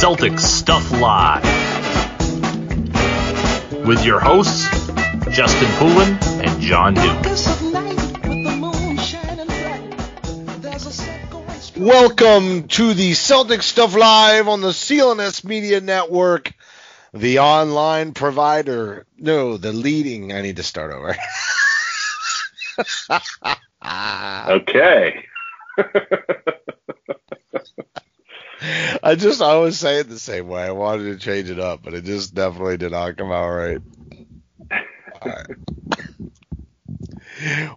Celtic Stuff Live. With your hosts, Justin Poulin and John Duke. Welcome to the Celtic Stuff Live on the CLNS Media Network, the online provider. No, the leading. I need to start over. Okay. I just I always say it the same way. I wanted to change it up, but it just definitely did not come out right. Right.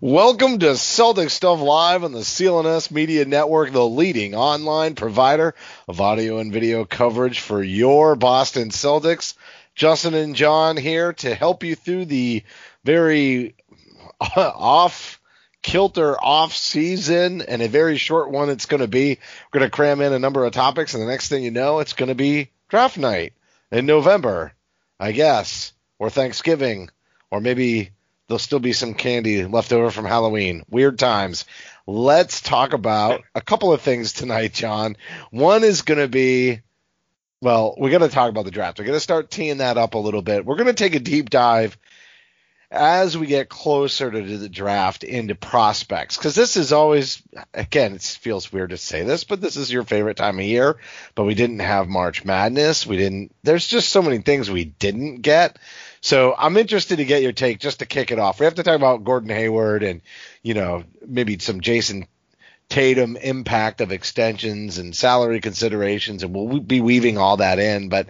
Welcome to Celtic Stuff Live on the CLNS Media Network, the leading online provider of audio and video coverage for your Boston Celtics. Justin and John here to help you through the very off kilter off season and a very short one it's going to be. We're going to cram in a number of topics, and the next thing you know, it's going to be draft night in November, I guess, or Thanksgiving, or maybe there'll still be some candy left over from Halloween. Weird times. Let's talk about a couple of things tonight, John. One is going to be, well, we got to talk about the draft. We're going to start teeing that up a little bit. We're going to take a deep dive as we get closer to the draft into prospects because this is always again it feels weird to say this but this is your favorite time of year but we didn't have march madness. We didn't there's just so many things we didn't get. So i'm interested to get your take just to kick it off. We have to talk about gordon hayward and you know maybe some jayson tatum impact of extensions and salary considerations and we'll be weaving all that in but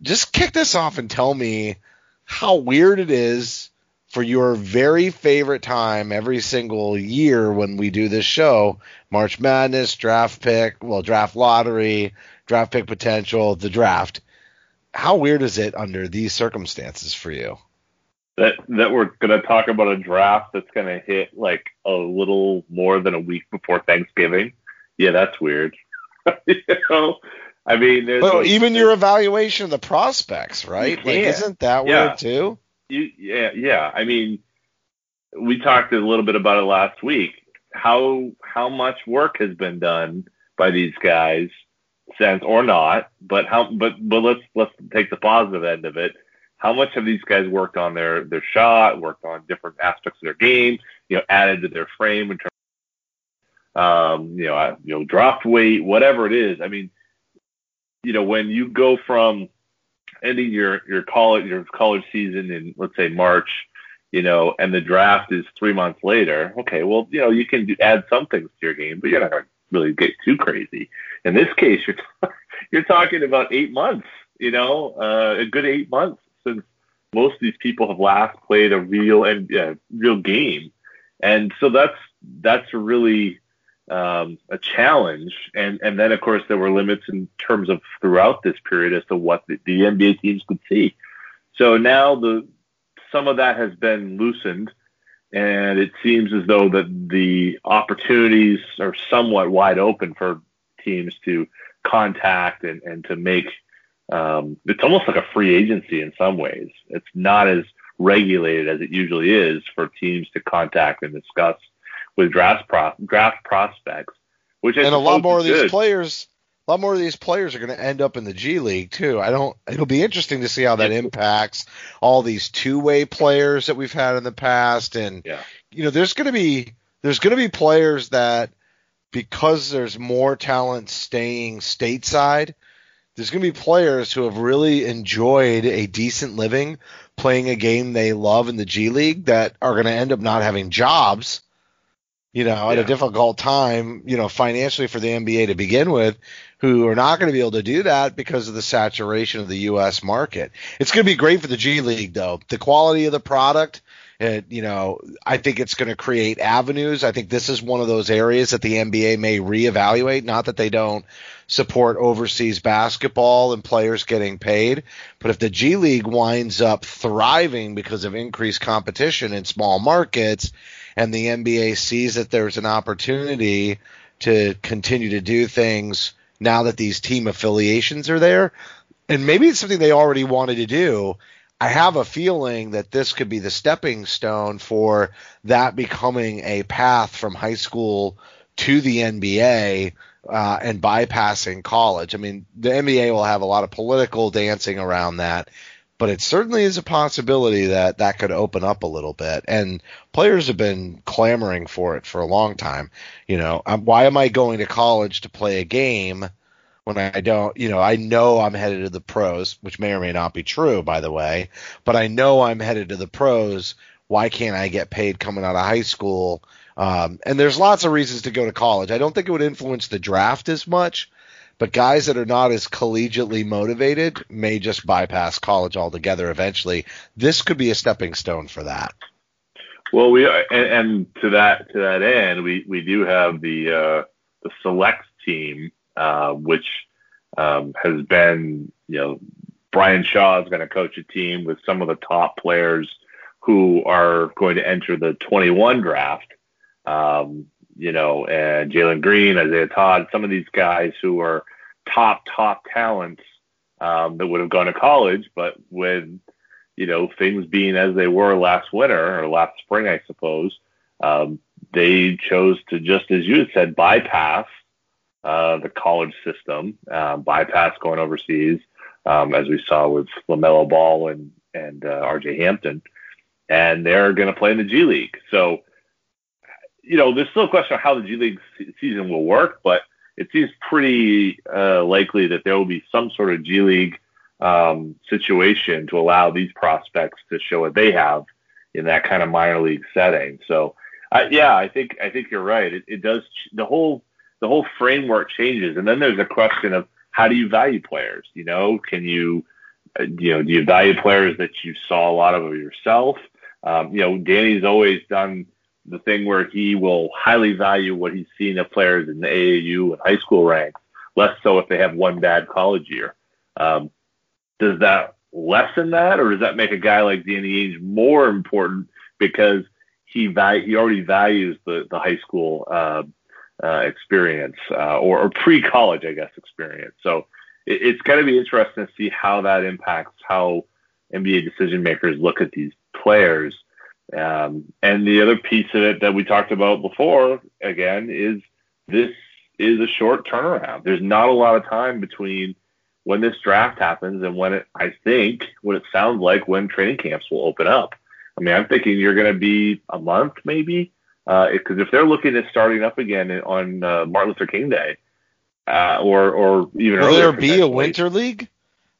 just kick this off and tell me how weird it is for your very favorite time every single year when we do this show March Madness, draft pick, well, draft lottery, draft pick potential, the draft. How weird is it under these circumstances for you? That that we're gonna talk about a draft that's gonna hit like a little more than a week before Thanksgiving. Yeah, that's weird. you know, I mean, there's Well, like- even your evaluation of the prospects, right? Like, isn't that Yeah. weird too? You, yeah, yeah. I mean, we talked a little bit about it last week. How how much work has been done by these guys since, or not? But how? But but let's let's take the positive end of it. How much have these guys worked on their their shot, worked on different aspects of their game? You know, added to their frame in terms, um, you know, uh, you know, dropped weight, whatever it is. I mean, you know, when you go from ending your your college your college season in let's say March, you know, and the draft is three months later. Okay, well, you know, you can do, add some things to your game, but you're not going to really get too crazy. In this case, you're you're talking about eight months. You know, uh, a good eight months since most of these people have last played a real and uh, real game, and so that's that's really um, a challenge. And and then of course there were limits in terms of throughout this period as to what the, the NBA teams could see. So now the some of that has been loosened, and it seems as though that the opportunities are somewhat wide open for teams to contact and, and to make. Um, it's almost like a free agency in some ways. It's not as regulated as it usually is for teams to contact and discuss with draft pro- draft prospects. which I and a lot more of these good. players, a lot more of these players are going to end up in the G League too. I don't. It'll be interesting to see how that impacts all these two-way players that we've had in the past, and Yeah. you know, there's going to be there's going to be players that because there's more talent staying stateside. There's going to be players who have really enjoyed a decent living playing a game they love in the G League that are going to end up not having jobs you know, at a difficult time, you know, financially for the NBA to begin with, who are not going to be able to do that because of the saturation of the U.S. market. It's going to be great for the G League, though. The quality of the product, it, you know, I think it's going to create avenues. I think this is one of those areas that the NBA may reevaluate. Not that they don't support overseas basketball and players getting paid, but if the G League winds up thriving because of increased competition in small markets, and the NBA sees that there's an opportunity to continue to do things now that these team affiliations are there, and maybe it's something they already wanted to do. I have a feeling that this could be the stepping stone for that becoming a path from high school to the NBA uh, and bypassing college. I mean, the NBA will have a lot of political dancing around that, but it certainly is a possibility that that could open up a little bit. And players have been clamoring for it for a long time. You know, why am I going to college to play a game when I don't, you know, I know I'm headed to the pros, which may or may not be true, by the way, but I know I'm headed to the pros. Why can't I get paid coming out of high school? Um, and there's lots of reasons to go to college. I don't think it would influence the draft as much, but guys that are not as collegiately motivated may just bypass college altogether eventually. This could be a stepping stone for that. Well, we are, and, and to that to that end, we we do have the uh, the select team, uh, which um, has been you know Brian Shaw is going to coach a team with some of the top players who are going to enter the 21 draft. Um, you know, and Jalen Green, Isaiah Todd, some of these guys who are top top talents um, that would have gone to college, but with you know things being as they were last winter or last spring, I suppose, um, they chose to just as you said bypass uh, the college system, uh, bypass going overseas, um, as we saw with Lamelo Ball and and uh, R.J. Hampton, and they're going to play in the G League. So, you know, there's still a question of how the G League se- season will work, but it seems pretty uh, likely that there will be some sort of G League um, situation to allow these prospects to show what they have in that kind of minor league setting. So, uh, yeah, I think I think you're right. It, it does the whole the whole framework changes, and then there's a question of how do you value players? You know, can you uh, you know do you value players that you saw a lot of yourself? Um, you know, Danny's always done the thing where he will highly value what he's seen of players in the AAU and high school ranks, less so if they have one bad college year. Um, does that lessen that, or does that make a guy like Danny Ainge more important because he val- he already values the the high school uh, uh, experience uh, or, or pre college, I guess, experience? So it, it's going to be interesting to see how that impacts how NBA decision makers look at these players. Um, and the other piece of it that we talked about before, again, is this is a short turnaround. There's not a lot of time between when this draft happens and when it, I think, what it sounds like when training camps will open up. I mean, I'm thinking you're going to be a month maybe, because if they're looking at starting up again on uh, Martin Luther King Day, uh, or or even Will there be a winter league?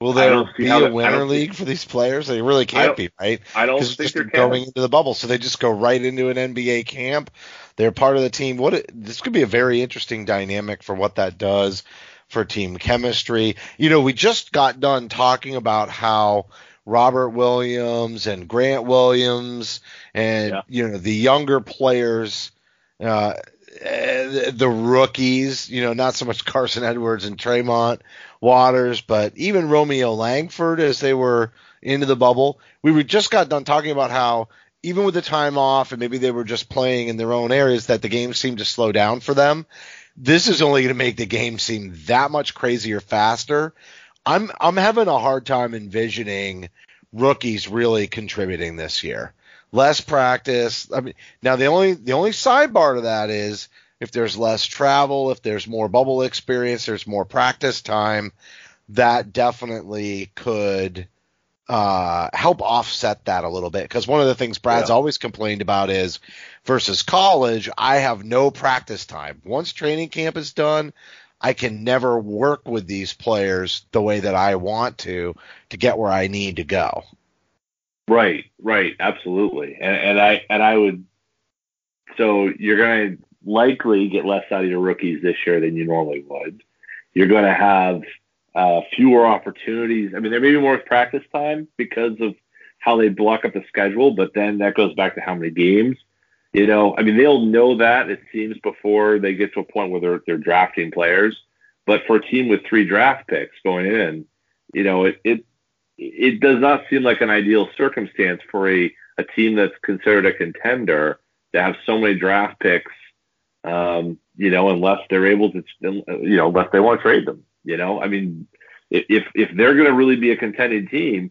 Will there be a that- winter league for these players? They really can't be, right? I don't think can. going into the bubble, so they just go right into an NBA camp. They're part of the team. What it, this could be a very interesting dynamic for what that does for team chemistry. You know, we just got done talking about how Robert Williams and Grant Williams and Yeah. you know the younger players, uh, eh, the rookies. You know, not so much Carson Edwards and Tremont Waters, but even Romeo Langford as they were into the bubble. We were just got done talking about how even with the time off and maybe they were just playing in their own areas that the game seemed to slow down for them. This is only going to make the game seem that much crazier faster. I'm I'm having a hard time envisioning rookies really contributing this year. Less practice. I mean, now the only the only sidebar to that is if there's less travel, if there's more bubble experience, there's more practice time, that definitely could uh, help offset that a little bit. Because one of the things Brad's Yeah. always complained about is versus college, I have no practice time. Once training camp is done, I can never work with these players the way that I want to to get where I need to go. Right, right, absolutely. And, and I and I would. So you're going to likely get less out of your rookies this year than you normally would. You're going to have uh, fewer opportunities. I mean, there may be more practice time because of how they block up the schedule, but then that goes back to how many games. You know, I mean, they'll know that it seems before they get to a point where they're they're drafting players. But for a team with three draft picks going in, you know, it it it does not seem like an ideal circumstance for a a team that's considered a contender to have so many draft picks. Um, you know, unless they're able to, you know, unless they want to trade them. You know, I mean, if if they're going to really be a contending team,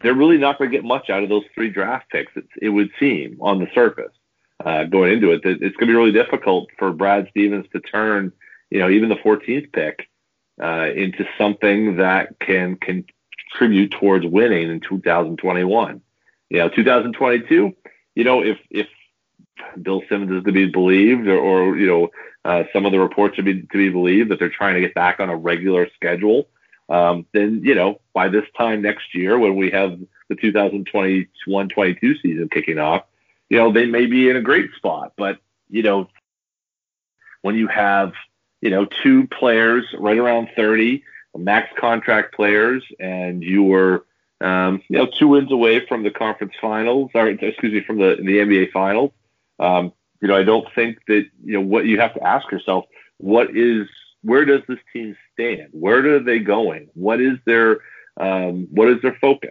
they're really not going to get much out of those three draft picks. It, it would seem on the surface uh, going into it that it's going to be really difficult for Brad Stevens to turn, you know, even the 14th pick uh, into something that can contribute towards winning in 2021. You know, 2022. You know, if if Bill Simmons is to be believed, or, or you know, uh, some of the reports to be to be believed that they're trying to get back on a regular schedule um, then you know by this time next year when we have the 2021-22 season kicking off, you know they may be in a great spot. But you know when you have you know two players right around 30 max contract players, and you were um, you know two wins away from the conference finals, or excuse me, from the the NBA finals. Um, you know I don't think that you know what you have to ask yourself what is where does this team stand? Where are they going? What is their um, what is their focus?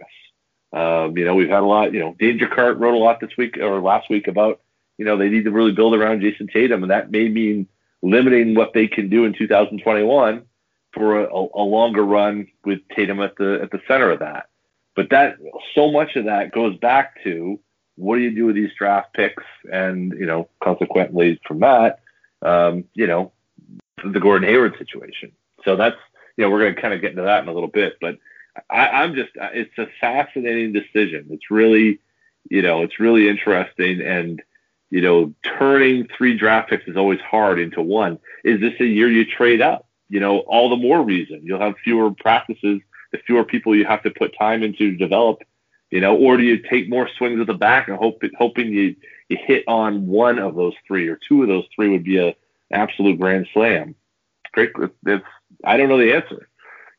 Um, you know, we've had a lot. You know, Danger Cart wrote a lot this week or last week about you know they need to really build around Jayson Tatum, and that may mean limiting what they can do in 2021 for a, a longer run with Tatum at the at the center of that. But that so much of that goes back to what do you do with these draft picks, and you know, consequently from that, um, you know, the Gordon Hayward situation. So that's you know we're going to kind of get into that in a little bit, but I, I'm just it's a fascinating decision. It's really you know it's really interesting and you know turning three draft picks is always hard into one. Is this a year you trade up? You know all the more reason you'll have fewer practices, the fewer people you have to put time into to develop. You know, or do you take more swings at the back and hope hoping you you hit on one of those three or two of those three would be a absolute grand slam. Great. It's I don't know the answer,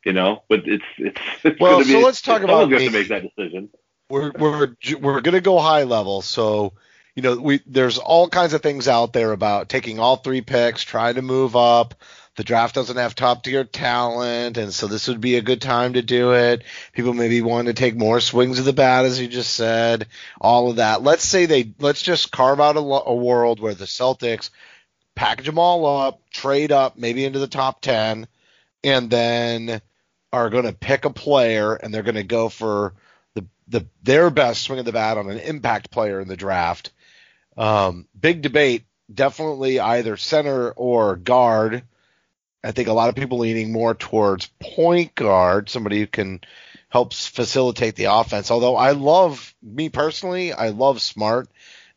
you know, but it's it's, it's Well, gonna be, so let's talk about going to make that decision. we're we're we're going to go high level so you know we there's all kinds of things out there about taking all three picks trying to move up the draft doesn't have top tier talent and so this would be a good time to do it people maybe want to take more swings of the bat as you just said all of that let's say they let's just carve out a, a world where the celtics package them all up trade up maybe into the top 10 and then are going to pick a player and they're going to go for the the their best swing of the bat on an impact player in the draft. Um, big debate, definitely either center or guard. I think a lot of people leaning more towards point guard, somebody who can help facilitate the offense. Although I love me personally, I love Smart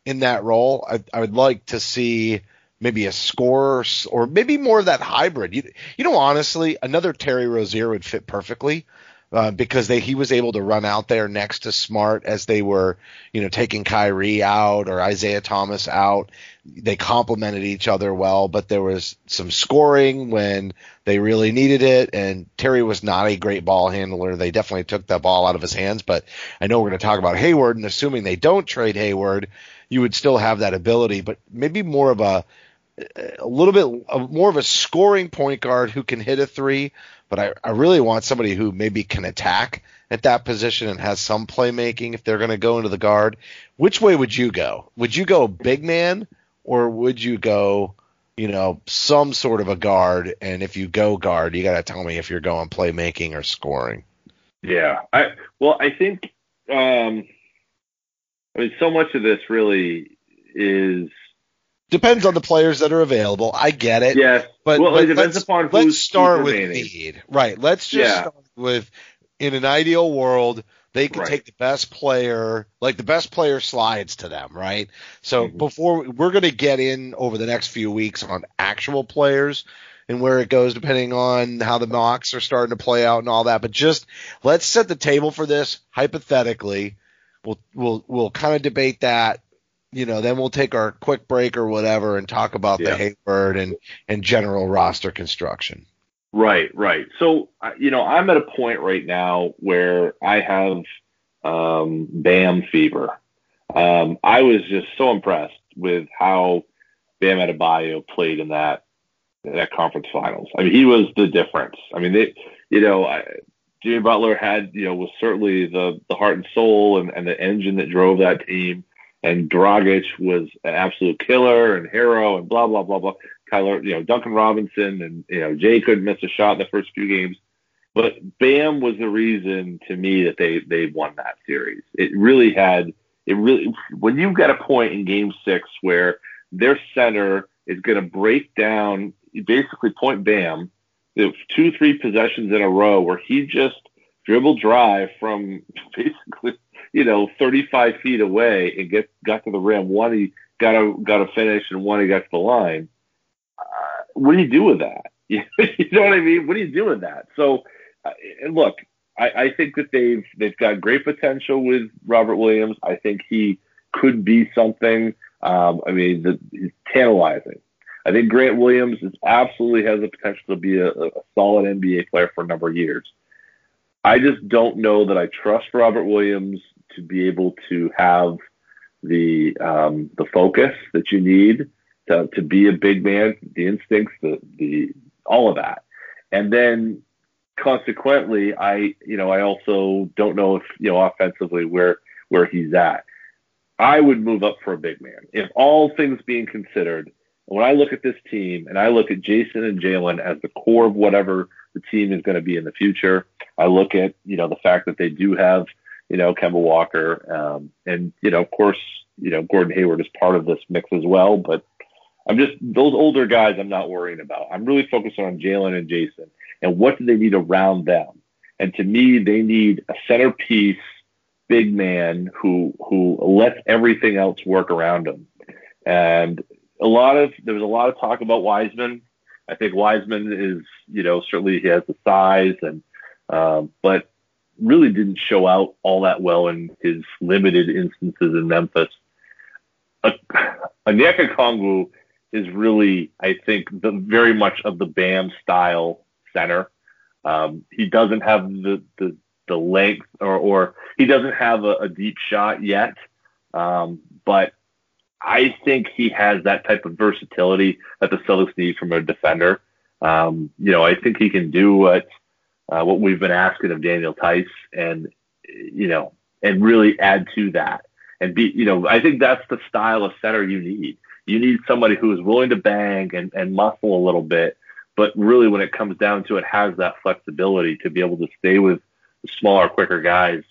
in that role. I, I would like to see maybe a scorer or maybe more of that hybrid. You, you know, honestly, another Terry Rozier would fit perfectly uh, because they he was able to run out there next to Smart as they were, you know, taking Kyrie out or Isaiah Thomas out. They complemented each other well, but there was some scoring when they really needed it. And Terry was not a great ball handler. They definitely took the ball out of his hands. But I know we're going to talk about Hayward, and assuming they don't trade Hayward, you would still have that ability, but maybe more of a a little bit more of a scoring point guard who can hit a three, but I, I really want somebody who maybe can attack at that position and has some playmaking if they're going to go into the guard. Which way would you go? Would you go big man or would you go, you know, some sort of a guard? And if you go guard, you got to tell me if you're going playmaking or scoring. Yeah. I well, I think um I mean so much of this really is depends on the players that are available. I get it. Yes. But, well, but it depends let's, upon let's start with remaining. need. Right. Let's just Yeah. start with in an ideal world, they could Right. take the best player, like the best player slides to them, right? So Mhm. before we're going to get in over the next few weeks on actual players and where it goes depending on how the mocks are starting to play out and all that. But just let's set the table for this hypothetically. We'll we'll we'll kind of debate that. You know, then we'll take our quick break or whatever and talk about Yeah. the Hayward and and general roster construction. Right, right. So, you know, I'm at a point right now where I have um, Bam fever. Um, I was just so impressed with how Bam Adebayo played in that in that conference finals. I mean, he was the difference. I mean, they, you know, I, Jimmy Butler had, you know, was certainly the the heart and soul and, and the engine that drove that team. And Dragic was an absolute killer and hero and blah blah blah blah. Kyler, you know, Duncan Robinson and, you know, Jay couldn't miss a shot in the first few games. But Bam was the reason to me that they, they won that series. It really had, it really, when you've got a point in game six where their center is going to break down, basically point Bam, the two, three possessions in a row where he just dribble drive from basically, you know, 35 feet away and get, got to the rim. One, he got a, got a finish and one, he got to the line uh, what do you do with that? you know what I mean? What do you do with that? So, uh, and look, I, I think that they've they've got great potential with Robert Williams. I think he could be something. Um, I mean, the, he's tantalizing. I think Grant Williams is absolutely has the potential to be a, a solid NBA player for a number of years. I just don't know that I trust Robert Williams to be able to have the um, the focus that you need to, to be a big man, the instincts, the, the, all of that. And then consequently, I, you know, I also don't know if, you know, offensively where, where he's at. I would move up for a big man. If all things being considered, when I look at this team and I look at Jayson and Jalen as the core of whatever the team is going to be in the future, I look at, you know, the fact that they do have, you know, Kemba Walker, um, and, you know, of course, you know, Gordon Hayward is part of this mix as well, but I'm just those older guys. I'm not worrying about. I'm really focusing on Jalen and Jayson and what do they need around them. And to me, they need a centerpiece, big man who who lets everything else work around him. And a lot of there was a lot of talk about Wiseman. I think Wiseman is you know certainly he has the size and um, but really didn't show out all that well in his limited instances in Memphis. A, Onyeka Okongwu is really, I think, the very much of the Bam style center. Um, he doesn't have the, the, the length or, or he doesn't have a, a deep shot yet. Um, but I think he has that type of versatility that the Celtics need from a defender. Um, you know, I think he can do what, uh, what we've been asking of Daniel Theis and, you know, and really add to that and be, you know, I think that's the style of center you need. You need somebody who is willing to bang and, and muscle a little bit, but really when it comes down to it, has that flexibility to be able to stay with smaller, quicker guys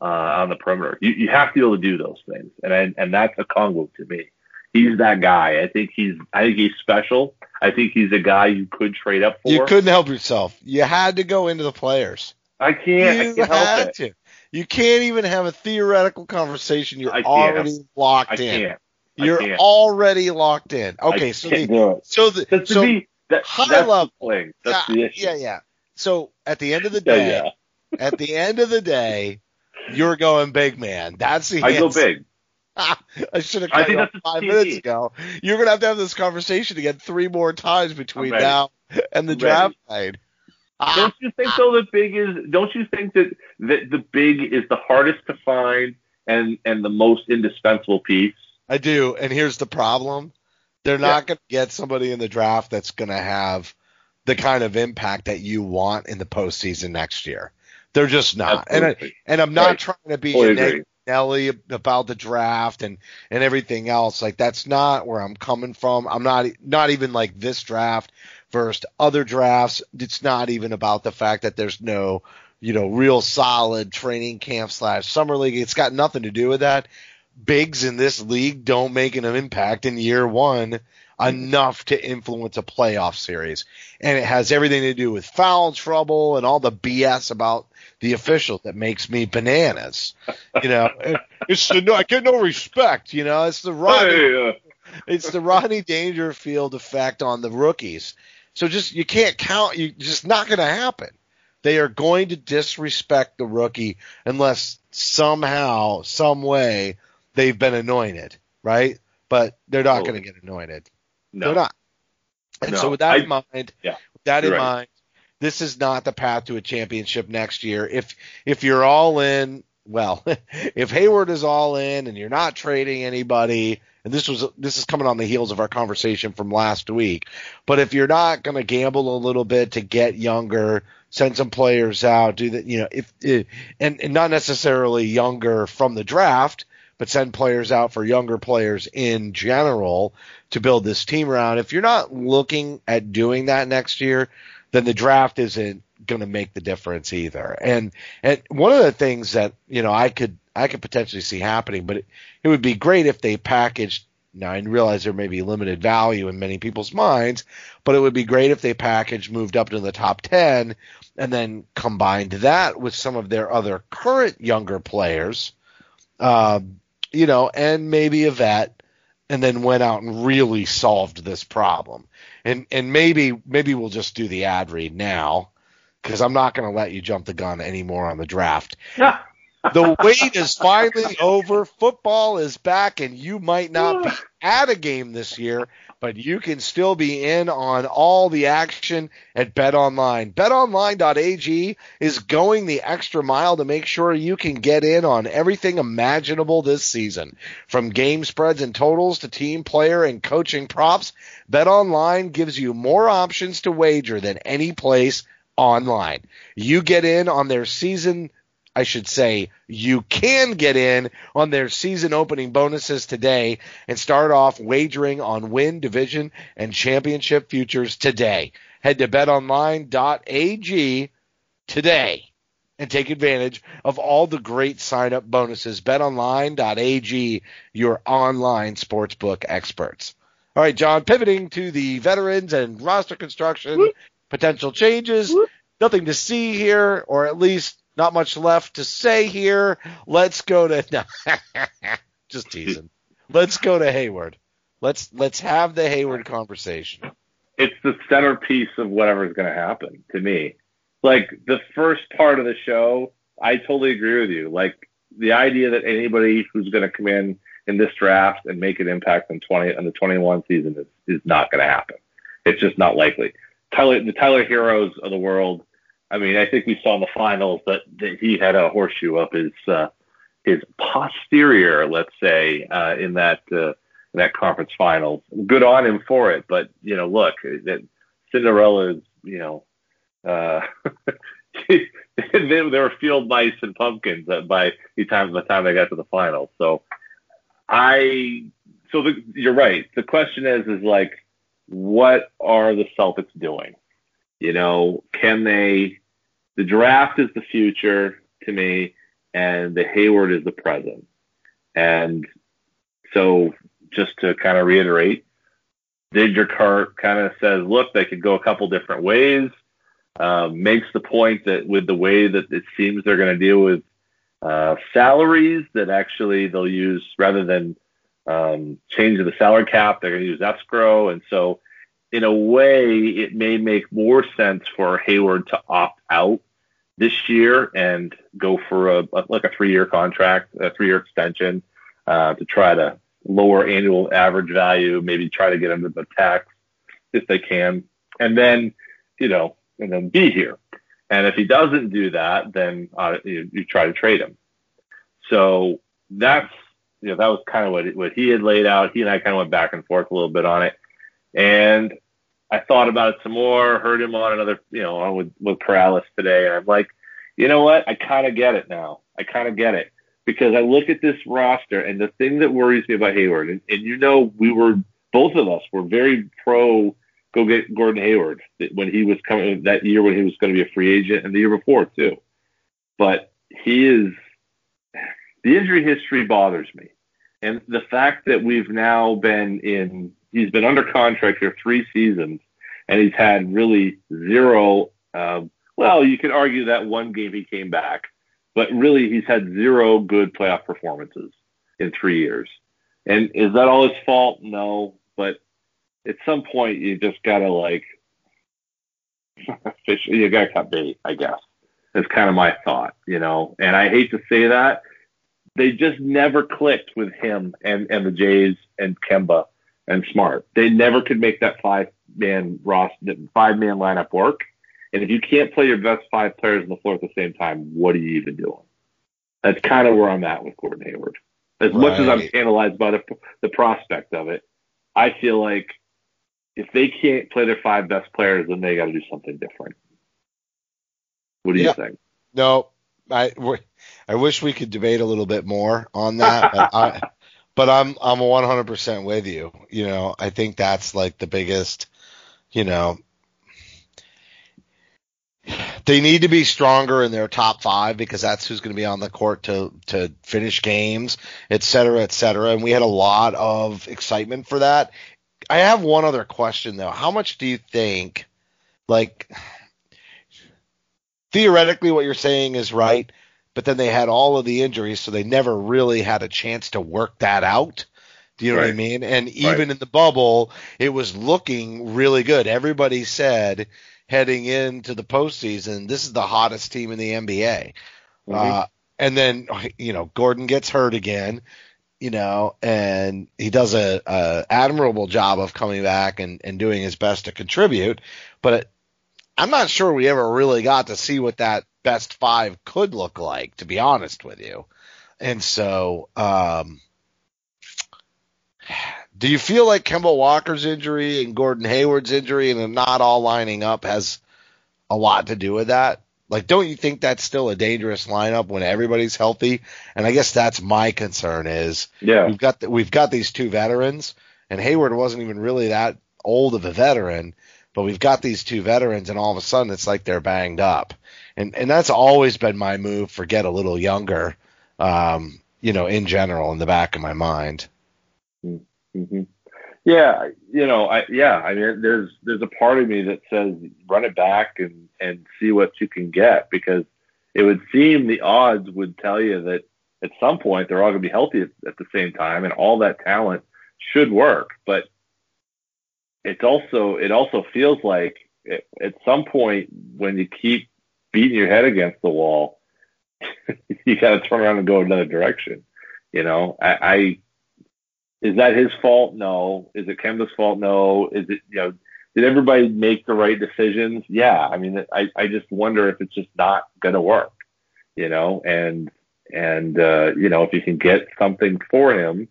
uh, on the perimeter. You, you have to be able to do those things, and I, and that's Okongwu to me. He's that guy. I think he's I think he's special. I think he's a guy you could trade up for. You couldn't help yourself. You had to go into the players. I can't. I you can't had help it. to. You can't even have a theoretical conversation. You're I already locked I in. can't. I You're can't. already locked in. Okay, I so the so the That's so me. That, high that's level. the. That's yeah, the issue. yeah, yeah. So at the end of the day, yeah. at the end of the day, you're going big man. That's the I go big. I should have cut off five minutes ago. You're gonna have to have this conversation again three more times between now and the draft night. Ah, Don't you think though that big is? Don't you think that that the big is the hardest to find and and the most indispensable piece? I do, and here's the problem: they're not going to get somebody in the draft that's going to have the kind of impact that you want in the postseason next year. They're just not, and I, Absolutely. and I'm not Right. trying to be Totally a negative Nelly about the draft and and everything else. Like that's not where I'm coming from. I'm not not even like this draft versus other drafts. It's not even about the fact that there's no you know real solid training camp slash summer league. It's got nothing to do with that. bigs in this league don't make an impact in year one enough to influence a playoff series. And it has everything to do with foul trouble and all the BS about the official that makes me bananas. You know, it's the no, I get no respect. You know, it's the Rodney, Hey, uh, it's the Rodney Dangerfield effect on the rookies. So just you can't count. You just not going to happen. They are going to disrespect the rookie unless somehow, some way, they've been anointed, right? But they're not going to get anointed. No. They're not. And No, so with that I- in mind, yeah, with that in right. mind, this is not the path to a championship next year. If if you're all in, well, if Hayward is all in and you're not trading anybody, and this was this is coming on the heels of our conversation from last week, but if you're not going to gamble a little bit to get younger, send some players out, do that, you know, if, if and, and not necessarily younger from the draft, but send players out for younger players in general to build this team around. If you're not looking at doing that next year, then the draft isn't going to make the difference either. And and one of the things that you know I could I could potentially see happening, but it, it would be great if they packaged. Now I realize there may be limited value in many people's minds, but it would be great if they packaged moved up to the top ten, and then combined that with some of their other current younger players, um, you know, and maybe a vet, and then went out and really solved this problem. And and maybe maybe we'll just do the ad read now because I'm not going to let you jump the gun anymore on the draft. The wait is finally over. Football is back, and you might not be at a game this year, but you can still be in on all the action at BetOnline. BetOnline.ag is going the extra mile to make sure you can get in on everything imaginable this season. From game spreads and totals to team player and coaching props, BetOnline gives you more options to wager than any place online. You get in on their season I should say you can get in on their season opening bonuses today and start off wagering on win, division, and championship futures today. Head to betonline.ag today and take advantage of all the great sign up bonuses. BetOnline.ag, your online sportsbook experts. All right, John, pivoting to the veterans and roster construction, potential changes. Nothing to see here, or at least not much left to say here. Let's go to no, just teasing. Let's go to Hayward. Let's let's have the Hayward conversation. it's the centerpiece of whatever's going to happen to me. Like the first part of the show, I totally agree with you. Like the idea that anybody who's going to come in in this draft and make an impact on 20 on the 21 season is, is not going to happen. It's just not likely. Tyler, the Tyler Herros of the world. I mean, I think we saw in the finals that, that he had a horseshoe up his uh, his posterior, let's say, uh, in that uh, in that conference finals. Good on him for it, but you know, look, that Cinderella is, you know, uh, they, were field mice and pumpkins by the time the time they got to the finals. So I, so the, you're right. The question is, is like, what are the Celtics doing? You know, can they? The draft is the future to me, and the Hayward is the present. And so, just to kind of reiterate, Diggercart kind of says, look, they could go a couple different ways. Uh, makes the point that with the way that it seems they're going to deal with uh, salaries, that actually they'll use rather than um, changing the salary cap, they're going to use escrow. And so, in a way, it may make more sense for Hayward to opt out this year and go for a, like a three-year contract, a three-year extension uh, to try to lower annual average value, maybe try to get into the tax if they can, and then you know, and then be here. And if he doesn't do that, then uh, you, you try to trade him. So that's you know that was kind of what what he had laid out. He and I kind of went back and forth a little bit on it, and I thought about it some more. Heard him on another you know on with with Corrales today, and I'm like, you know what? I kind of get it now. I kind of get it because I look at this roster and the thing that worries me about Hayward, and, and you know, we were both of us were very pro go get Gordon Hayward when he was coming that year when he was going to be a free agent and the year before too. But he is the injury history bothers me. And the fact that we've now been in, he's been under contract for three seasons, and he's had really zero. Um, well, you could argue that one game he came back, but really he's had zero good playoff performances in three years. And is that all his fault? No, but at some point you just gotta like fish. You gotta cut bait, I guess. That's kind of my thought, you know. And I hate to say that, they just never clicked with him and and the Jays and Kemba and Smart. They never could make that five man roster, five man lineup work. And if you can't play your best five players on the floor at the same time, what are you even doing? That's kind of where I'm at with Gordon Hayward. As much as I'm Right. tantalized by the the prospect of it, I feel like if they can't play their five best players, then they got to do something different. What do you Yeah. think? No, I I wish we could debate a little bit more on that, but I but I'm I'm 100% with you. You know, I think that's like the biggest, you know, they need to be stronger in their top 5 because that's who's going to be on the court to to finish games, et cetera, et cetera. And we had a lot of excitement for that. I have one other question though. How much do you think like theoretically what you're saying is right, but then they had all of the injuries, so they never really had a chance to work that out. Do you know what I mean? And even in the bubble, it was looking really good. Everybody said heading into the postseason, this is the hottest team in the NBA. Mm-hmm. Uh, and then, you know, Gordon gets hurt again, you know, and he does a, a admirable job of coming back and, and doing his best to contribute. But I'm not sure we ever really got to see what that best five could look like, to be honest with you. And so, um, do you feel like Kemba Walker's injury and Gordon Hayward's injury and not all lining up has a lot to do with that? Like, don't you think that's still a dangerous lineup when everybody's healthy? And I guess that's my concern is Yeah. we've got the, we've got these two veterans, and Hayward wasn't even really that old of a veteran, but we've got these two veterans, and all of a sudden it's like they're banged up, and and that's always been my move for get a little younger, um, you know, in general in the back of my mind. Mm-hmm. Yeah, you know, I yeah, I mean, there's there's a part of me that says run it back and and see what you can get because it would seem the odds would tell you that at some point they're all going to be healthy at, at the same time and all that talent should work, but it's also it also feels like at, at some point when you keep beating your head against the wall, you got to turn around and go another direction. You know, I, I is that his fault? No. Is it Kemba's fault? No. Is it you know? Did everybody make the right decisions? Yeah. I mean, I I just wonder if it's just not going to work. You know, and and uh, you know if you can get something for him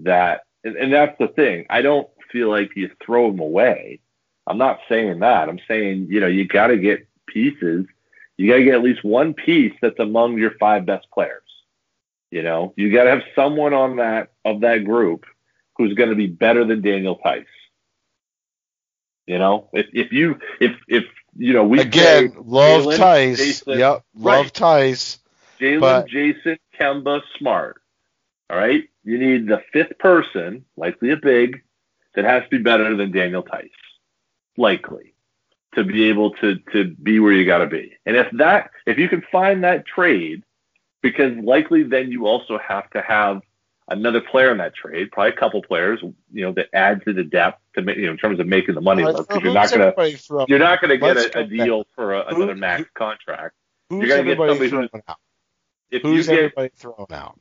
that and, and that's the thing. I don't feel like you throw them away. I'm not saying that. I'm saying you know you got to get pieces. You got to get at least one piece that's among your five best players. You know, you got to have someone on that of that group who's going to be better than Daniel Theis. You know, if if you if if you know we Again, love Jalen, Theis. Jayson- yep, Right. love Theis. Jalen, But- Jayson, Kemba, Smart. All right, you need the fifth person, likely a big, that has to be better than Daniel Theis, likely, to be able to to be where you got to be. And if that, if you can find that trade, because likely then you also have to have another player in that trade, probably a couple players, you know, that add to the depth to make, you know, in terms of making the money right, work. Because you're not gonna throw- you're not gonna get a, a deal for a, Who- another max who- Who's contract. you're gonna get somebody thrown who's- out? If Who's you get everybody thrown out?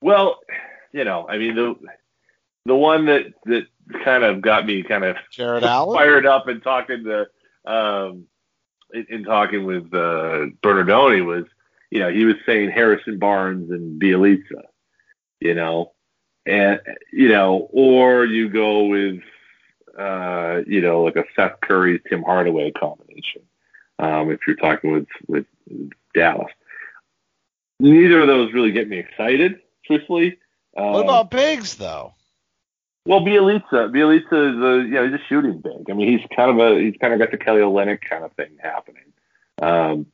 Well, you know, I mean the the one that that kind of got me kind of Jarrett Allen. fired up and talking to um in, in talking with uh Bernardoni was, you know, he was saying Harrison Barnes and Bjelica, you know, and you know, or you go with uh, you know, like a Seth Curry Tim Hardaway combination. Um, if you're talking with with Dallas. Neither of those really get me excited, truthfully. Um, What about Biggs though? Well, Bjelica, Bjelica is a you know he's a shooting big. I mean, he's kind of a he's kind of got the Kelly Olynyk kind of thing happening. Um,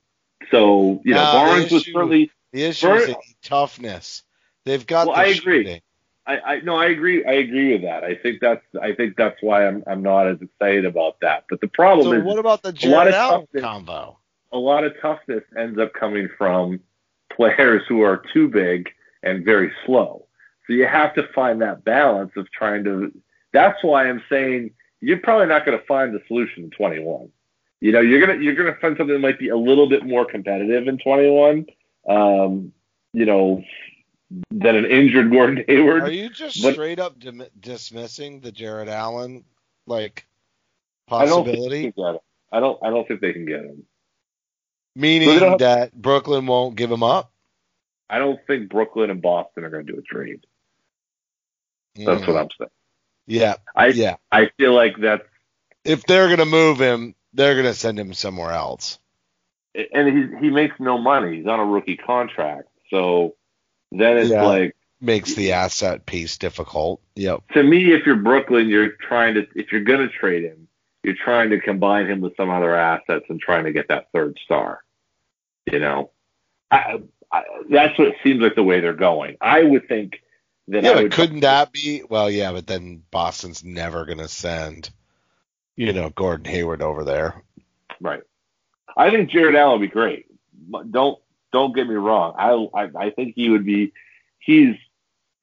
so you know, Nah, Barnes the was certainly The issue is toughness. They've got Well, the I agree. shooting. I, I no, I agree. I agree with that. I think that's I think that's why I'm I'm not as excited about that. But the problem So is what about the Jarrett Allen combo? a lot of toughness ends up coming from players who are too big and very slow. So you have to find that balance of trying to. That's why I'm saying you're probably not going to find the solution in 21. You know, you're gonna you're gonna find something that might be a little bit more competitive in 21. Um, you know, than an injured Gordon Hayward. Are you just but- straight up dim- dismissing the Jarrett Allen like possibility? I don't think they possibility? can get him. I don't. I don't think they can get him. Meaning have- that Brooklyn won't give him up? I don't think Brooklyn and Boston are going to do a trade. That's Mm. what I'm saying. Yeah, I yeah. I feel like that's If they're gonna move him, they're gonna send him somewhere else. and he he makes no money. He's on a rookie contract, so then it's Yeah. like Makes the asset piece difficult. Yep. to me, if you're Brooklyn, you're trying to if you're going to trade him, you're trying to combine him with some other assets and trying to get that third star. You know, I, I, that's what seems like the way they're going. I would think that Yeah, couldn't that be? Well, yeah, but then Boston's never gonna send, you know, Gordon Hayward over there. right? I think Jarrett Allen would be great. Don't don't get me wrong. I I, I think he would be. He's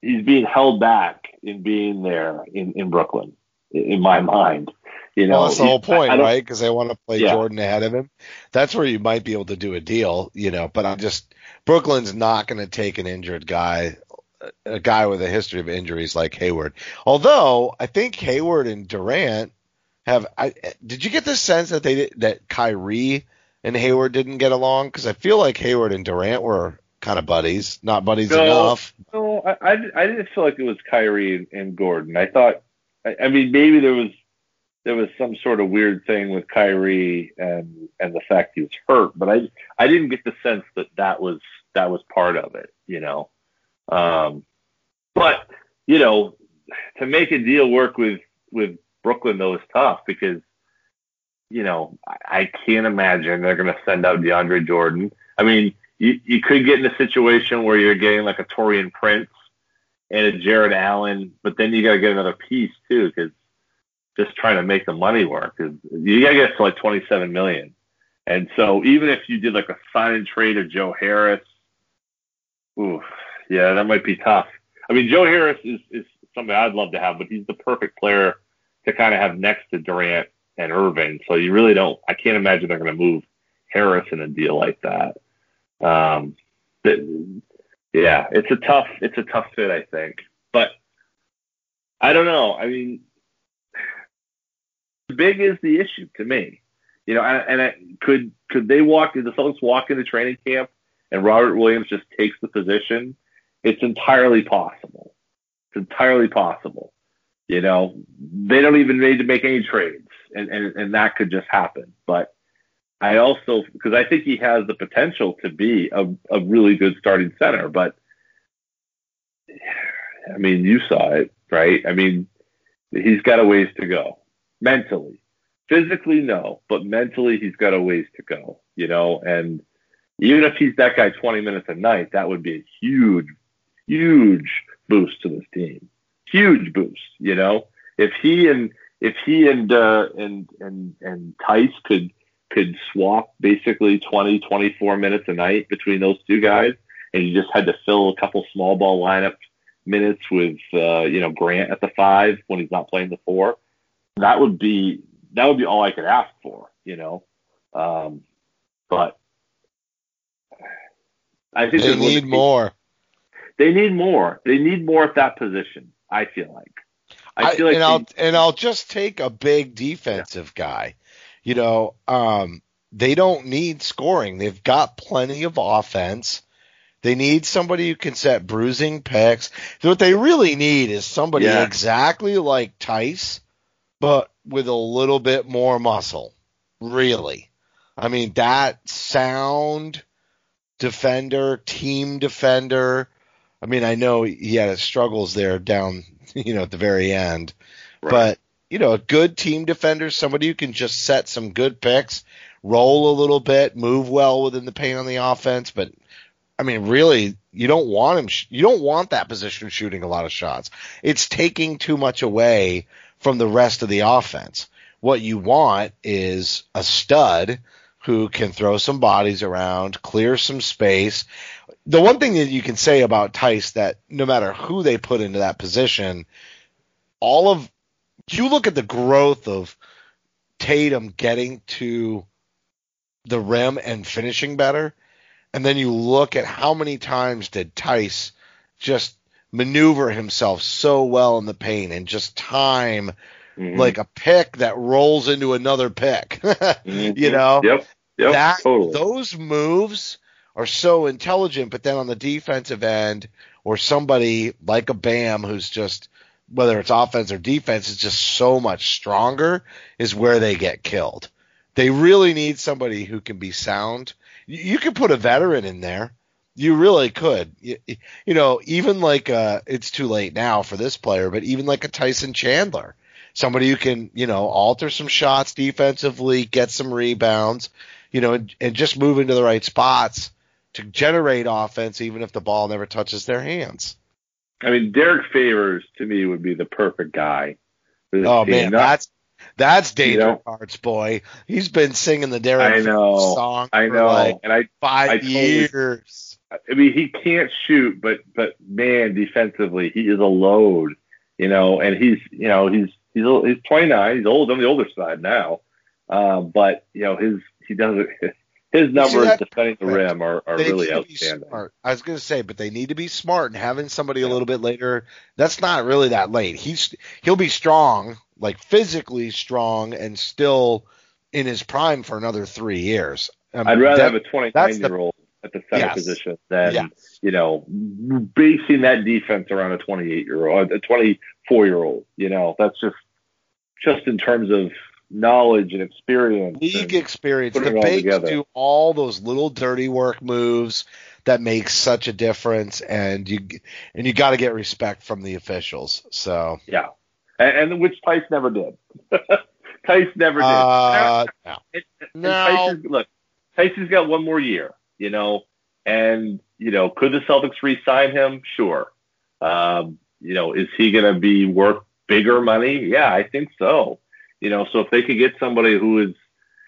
he's being held back in being there in in Brooklyn, in my mind. You know, well, that's the whole I- point, I right? Because they want to play Yeah. Jordan ahead of him. That's where you might be able to do a deal, you know. But I'm just Brooklyn's not going to take an injured guy, a guy with a history of injuries like Hayward. Although I think Hayward and Durant have. I did you get the sense that they did, that Kyrie and Hayward didn't get along? Because I feel like Hayward and Durant were kind of buddies, not buddies No. enough. No, I, I, I didn't feel like it was Kyrie and, and Gordon. I thought, I, I mean, maybe there was there was some sort of weird thing with Kyrie and and the fact he was hurt, but I I didn't get the sense that that was that was part of it, you know. Um, but you know, to make a deal work with with Brooklyn though is tough because you know I, I can't imagine they're going to send out DeAndre Jordan. I mean, you you could get in a situation where you're getting like a Taurean Prince and a Jarrett Allen, but then you got to get another piece too because just trying to make the money work is you got to get to like 27 million. And so even if you did like a sign and trade of Joe Harris, ooh, yeah, that might be tough. I mean, Joe Harris is, is somebody I'd love to have, but he's the perfect player to kind of have next to Durant and Irving. So you really don't, I can't imagine they're going to move Harris in a deal like that. Um, but, yeah, it's a tough, it's a tough fit, I think. But I don't know. I mean, big is the issue to me. You know, and, and I, could could they walk? Did the Celtics walk into training camp and Robert Williams just takes the position? It's entirely possible. It's entirely possible. You know, they don't even need to make any trades, and and, and that could just happen. But I also because I think he has the potential to be a, a really good starting center, but I mean, you saw it, right? I mean, he's got a ways to go mentally. Physically, no, but mentally, he's got a ways to go, you know. And even if he's that guy 20 minutes a night, that would be a huge, huge boost to this team. Huge boost, you know. If he and if he and uh, and and and Theis could could swap basically 20, 24 minutes a night between those two guys, and you just had to fill a couple small ball lineup minutes with uh, you know Grant at the five when he's not playing the four, that would be that would be all I could ask for, you know. Um, but I think They need more. They need more. They need more at that position. I feel like. I feel like and they- I'll and I'll just take a big defensive guy. You know, um, they don't need scoring. They've got plenty of offense. They need somebody who can set bruising picks. What they really need is somebody Yeah. exactly like Theis, but with a little bit more muscle. Really. I mean, that sound defender, team defender. I mean, I know he had his struggles there down, you know, at the very end, Right. but you know, a good team defender, somebody who can just set some good picks, roll a little bit, move well within the paint on the offense, but I mean, really, you don't want him. sh- You don't want that position shooting a lot of shots. It's taking too much away from the rest of the offense. What you want is a stud who can throw some bodies around, clear some space. The one thing that you can say about Theis that no matter who they put into that position, all of you look at the growth of Tatum getting to the rim and finishing better, and then you look at how many times did Theis just maneuver himself so well in the paint and just time Mhm. like a pick that rolls into another pick. Mhm. You know, Yep. Yep. that totally. those moves are so intelligent, but then on the defensive end, or somebody like a Bam who's just whether it's offense or defense is just so much stronger is where they get killed. They really need somebody who can be sound. You, could put a veteran in there. You really could. You, you know, even like uh it's too late now for this player, but even like a Tyson Chandler, somebody who can, you know, alter some shots defensively, get some rebounds, you know, and, and just move into the right spots to generate offense, even if the ball never touches their hands. I mean, Derrick Favors to me would be the perfect guy. Oh team. man, Not- that's that's danger know? cards, boy. He's been singing the Derrick know. song I for know, like and I five I years. I mean, he can't shoot, but but man, defensively, he is a load. You know, and he's you know he's he's he's 29. He's old on the older side now, uh, but you know his he does it. His numbers that- defending the rim are, are really need to be outstanding. I was going to say, but they need to be smart and having somebody a little bit later. That's not really that late. He's he'll be strong, like physically strong, and still in his prime for another three years. I mean, I'd rather that- have a 29 year old at the center Yes. position than Yes. you know basing that defense around a 28 year old, a 24 year old. You know, that's just just in terms of knowledge and experience. league and- experience. The bigs do all those little dirty work moves that make such a difference, and you and you got to get respect from the officials. So Yeah, and, and which Theis never did. Theis never did. uh, no. And- and No. Tyson's, look, Tyson's got one more year, you know, and you know, could the Celtics re-sign him? Sure. Um, you know, is he going to be worth bigger money? Yeah, I think so. You know, so if they could get somebody who is,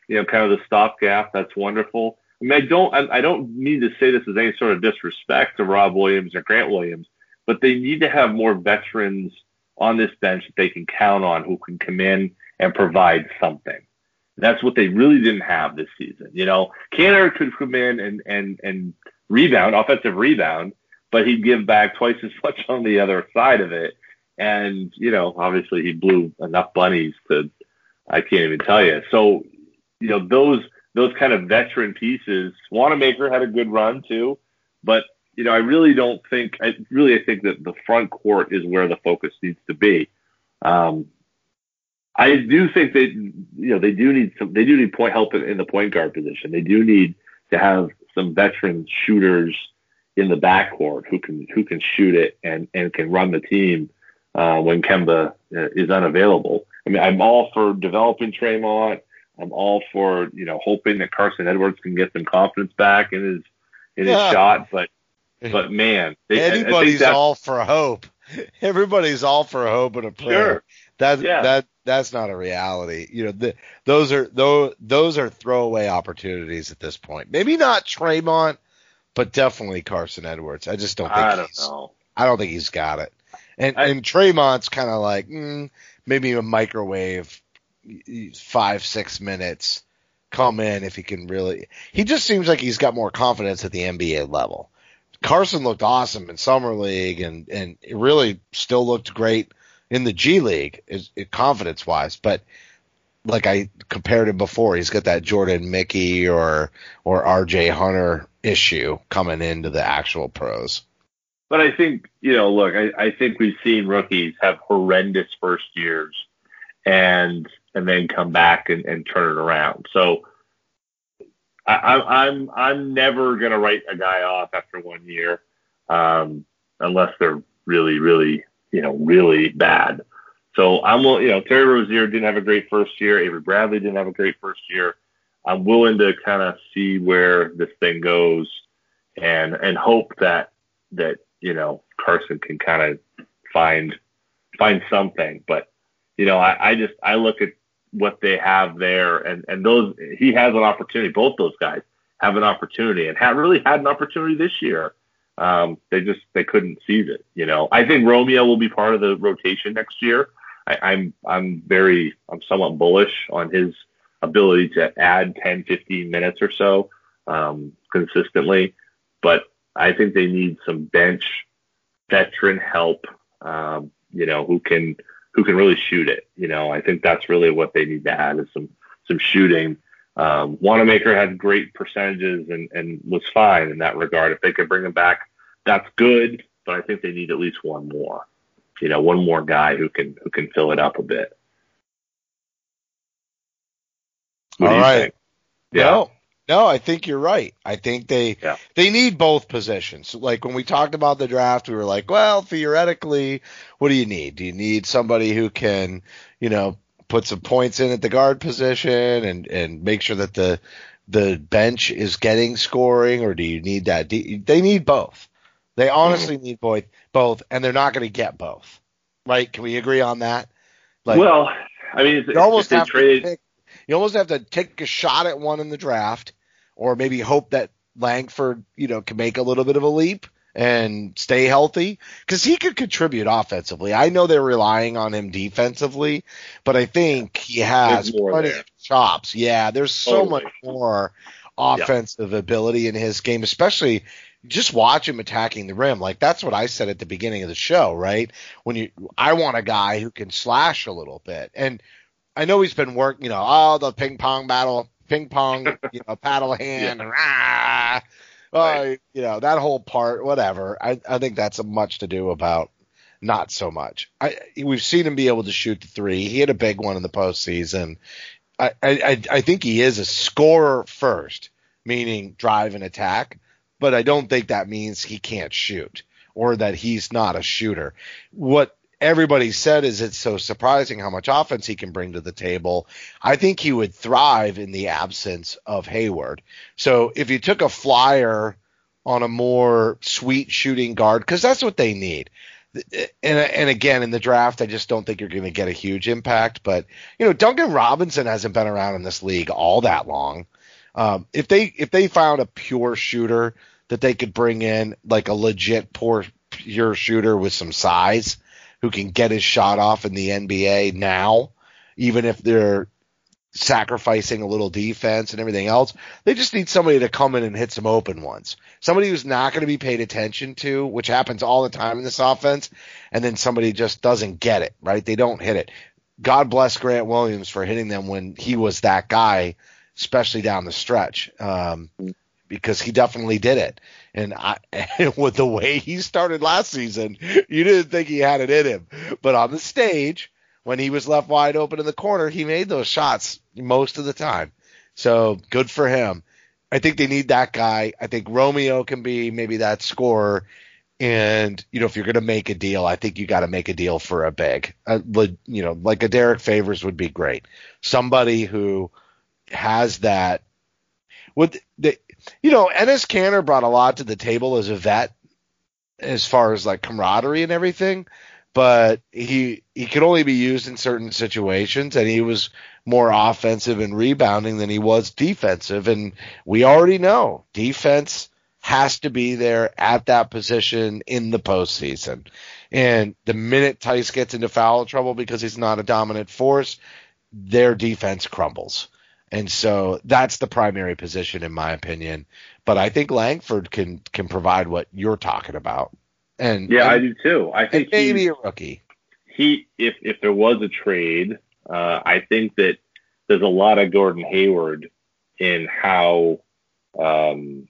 you know, kind of the stopgap, that's wonderful. I mean, I don't, I, I don't mean to say this as any sort of disrespect to Rob Williams or Grant Williams, but they need to have more veterans on this bench that they can count on who can come in and provide something. That's what they really didn't have this season. You know, Kanter could come in and, and, and rebound, offensive rebound, but he'd give back twice as much on the other side of it. And, you know, obviously he blew enough bunnies to, I can't even tell you. So, you know, those, those kind of veteran pieces, Wanamaker had a good run too, but, you know, I really don't think, I really, I think that the front court is where the focus needs to be. Um, I do think that you know they do need some they do need point help in, in the point guard position. They do need to have some veteran shooters in the backcourt who can who can shoot it and and can run the team uh, when Kemba uh, is unavailable. I mean, I'm all for developing Tremont. I'm all for you know hoping that Carson Edwards can get some confidence back in his in his shot. But but man, they, I- I Anybody's that's- all for hope. Everybody's all for hope and a prayer. Sure. That Yeah. that that's not a reality. You know, the, those are those those are throwaway opportunities at this point. Maybe not Tremont, but definitely Carson Edwards. I just don't think I don't know. I don't think he's got it. And I- and Tremont's kind of like mm, maybe a microwave, five six minutes, come in if he can really. He just seems like he's got more confidence at the NBA level. Carson looked awesome in summer league and and it really still looked great in the G League, is confidence wise. But like I compared him before, he's got that Jordan Mickey or or RJ Hunter issue coming into the actual pros. But I think, you know, look, I, I think we've seen rookies have horrendous first years and and then come back and, and turn it around. So I, I, I'm I'm never gonna write a guy off after one year, um, unless they're really, really, you know, really bad. So I'm, you know, Terry Rozier didn't have a great first year. Avery Bradley didn't have a great first year. I'm willing to kind of see where this thing goes, and and hope that that you know Carson can kind of find find something. But you know, I, I just I look at what they have there, and and those he has an opportunity. Both those guys have an opportunity, and have really had an opportunity this year. Um, they just they couldn't seize it. You know, I think Romeo will be part of the rotation next year. I, I'm I'm very I'm somewhat bullish on his ability to add 10, 15 minutes or so um, consistently, but I think they need some bench veteran help. Um, you know, who can who can really shoot it. You know, I think that's really what they need to add is some some shooting. Um, Wanamaker had great percentages and, and was fine in that regard. If they could bring him back, that's good. But I think they need at least one more. You know, one more guy who can who can fill it up a bit. What you right. think? Yeah. No, I think you're right. I think they Yeah. they need both positions. Like when we talked about the draft, we were like, well, theoretically, what do you need? Do you need somebody who can, you know, put some points in at the guard position and and make sure that the the bench is getting scoring, or do you need that? Do- They need both. They honestly need both, both, and they're not going to get both. Right? Can we agree on that? Like, well, I mean, you almost have traded, to pick, you almost have to take a shot at one in the draft, or maybe hope that Langford, you know, can make a little bit of a leap and stay healthy because he could contribute offensively. I know they're relying on him defensively, but I think he has plenty there. of chops. Yeah, there's so Totally. much more offensive ability in his game, especially just watch him attacking the rim. Like that's what I said at the beginning of the show, right? When you, I want a guy who can slash a little bit, and I know he's been working, you know, oh the ping pong battle, ping pong, you know, paddle hand, and ah, uh, you know that whole part, whatever. I I think that's a much to do about not so much. I we've seen him be able to shoot the three. He had a big one in the postseason. I I I think he is a scorer first, meaning drive and attack, but I don't think that means he can't shoot or that he's not a shooter. What everybody said is it's so surprising how much offense he can bring to the table. I think he would thrive in the absence of Hayward. So if you took a flyer on a more sweet shooting guard, because that's what they need. And and again in the draft, I just don't think you're going to get a huge impact. But you know, Duncan Robinson hasn't been around in this league all that long. Um, if they if they found a pure shooter that they could bring in, like a legit poor pure shooter with some size, who can get his shot off in the NBA now, even if they're sacrificing a little defense and everything else. They just need somebody to come in and hit some open ones. Somebody who's not going to be paid attention to, which happens all the time in this offense, and then somebody just doesn't get it, right? They don't hit it. God bless Grant Williams for hitting them when he was that guy, especially down the stretch. Um, because he definitely did it. And I, with the way he started last season, you didn't think he had it in him. But on the stage, when he was left wide open in the corner, he made those shots most of the time. So good for him. I think they need that guy. I think Romeo can be maybe that scorer. And you know, if you're going to make a deal, I think you got to make a deal for a big, a, you know, like a Derrick Favors would be great. Somebody who has that. With the, you know, Enes Kanter brought a lot to the table as a vet, as far as like camaraderie and everything. But he he could only be used in certain situations, and he was more offensive and rebounding than he was defensive. And we already know defense has to be there at that position in the postseason. And the minute Theis gets into foul trouble because he's not a dominant force, their defense crumbles. And so that's the primary position in my opinion. But I think Langford can can provide what you're talking about. And yeah, I do too. I and think maybe a rookie. he if if there was a trade, uh, I think that there's a lot of Gordon Hayward in how um,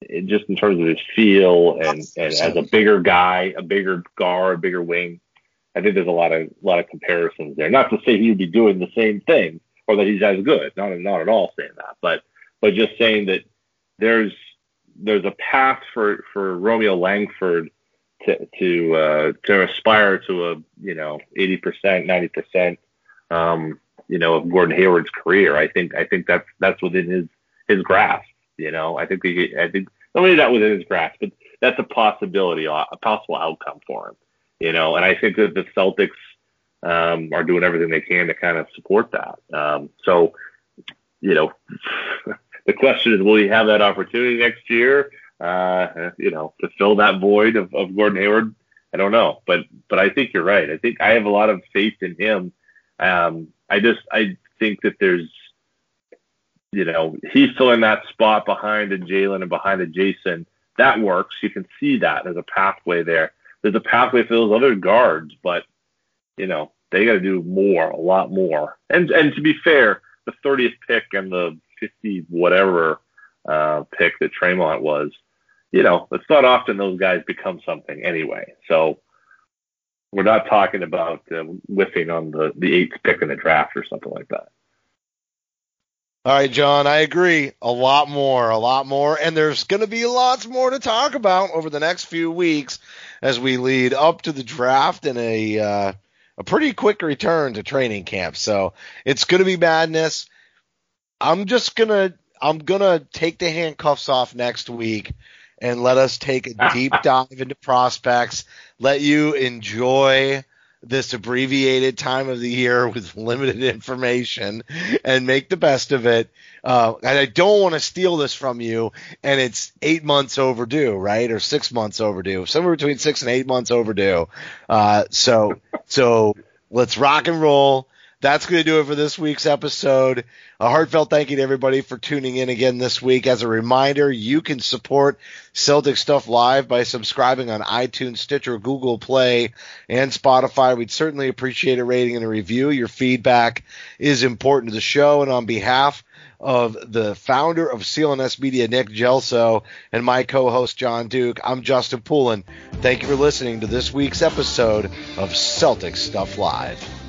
it, just in terms of his feel and, and as a bigger guy, a bigger guard, a bigger wing. I think there's a lot of a lot of comparisons there. Not to say he would be doing the same thing or that he's as good. Not not at all saying that, but but just saying that there's there's a path for for Romeo Langford to to uh, to aspire to a you know 80 percent, 90 percent, um, you know, of Gordon Hayward's career. I think I think that's that's within his his grasp. You know, I think he, I think not within his grasp, but that's a possibility, a possible outcome for him. You know, and I think that the Celtics um, are doing everything they can to kind of support that. Um, so, you know, the question is, will he have that opportunity next year? Uh, you know, to fill that void of, of Gordon Hayward? I don't know, but but I think you're right. I think I have a lot of faith in him. Um, I just I think that there's, you know, he's filling that spot behind a Jalen and behind a Jayson. That works. You can see that there's a pathway there. There's a pathway for those other guards, but you know they got to do more, a lot more. And and to be fair, the 30th pick and the 50 whatever uh, pick that Tremont was, you know, it's not often those guys become something anyway. So we're not talking about uh, whiffing on the the eighth pick in the draft or something like that. All right, John, I agree. A lot more, a lot more. And there's going to be lots more to talk about over the next few weeks as we lead up to the draft and a, uh, a pretty quick return to training camp. So it's going to be madness. I'm just going to, I'm going to take the handcuffs off next week and let us take a deep dive into prospects. Let you enjoy this abbreviated time of the year with limited information and make the best of it. Uh, and I don't want to steal this from you, and it's eight months overdue, right, or six months overdue, somewhere between six and eight months overdue. Uh, so, so let's rock and roll that's going to do it for this week's episode. A heartfelt thank you to everybody for tuning in again this week. As a reminder, you can support Celtic Stuff Live by subscribing on iTunes, Stitcher, Google Play, and Spotify. We'd certainly appreciate a rating and a review. Your feedback is important to the show. And on behalf of the founder of CLNS Media, Nick Gelso, and my co-host John Duke, I'm Justin Poulin. Thank you for listening to this week's episode of Celtic Stuff Live.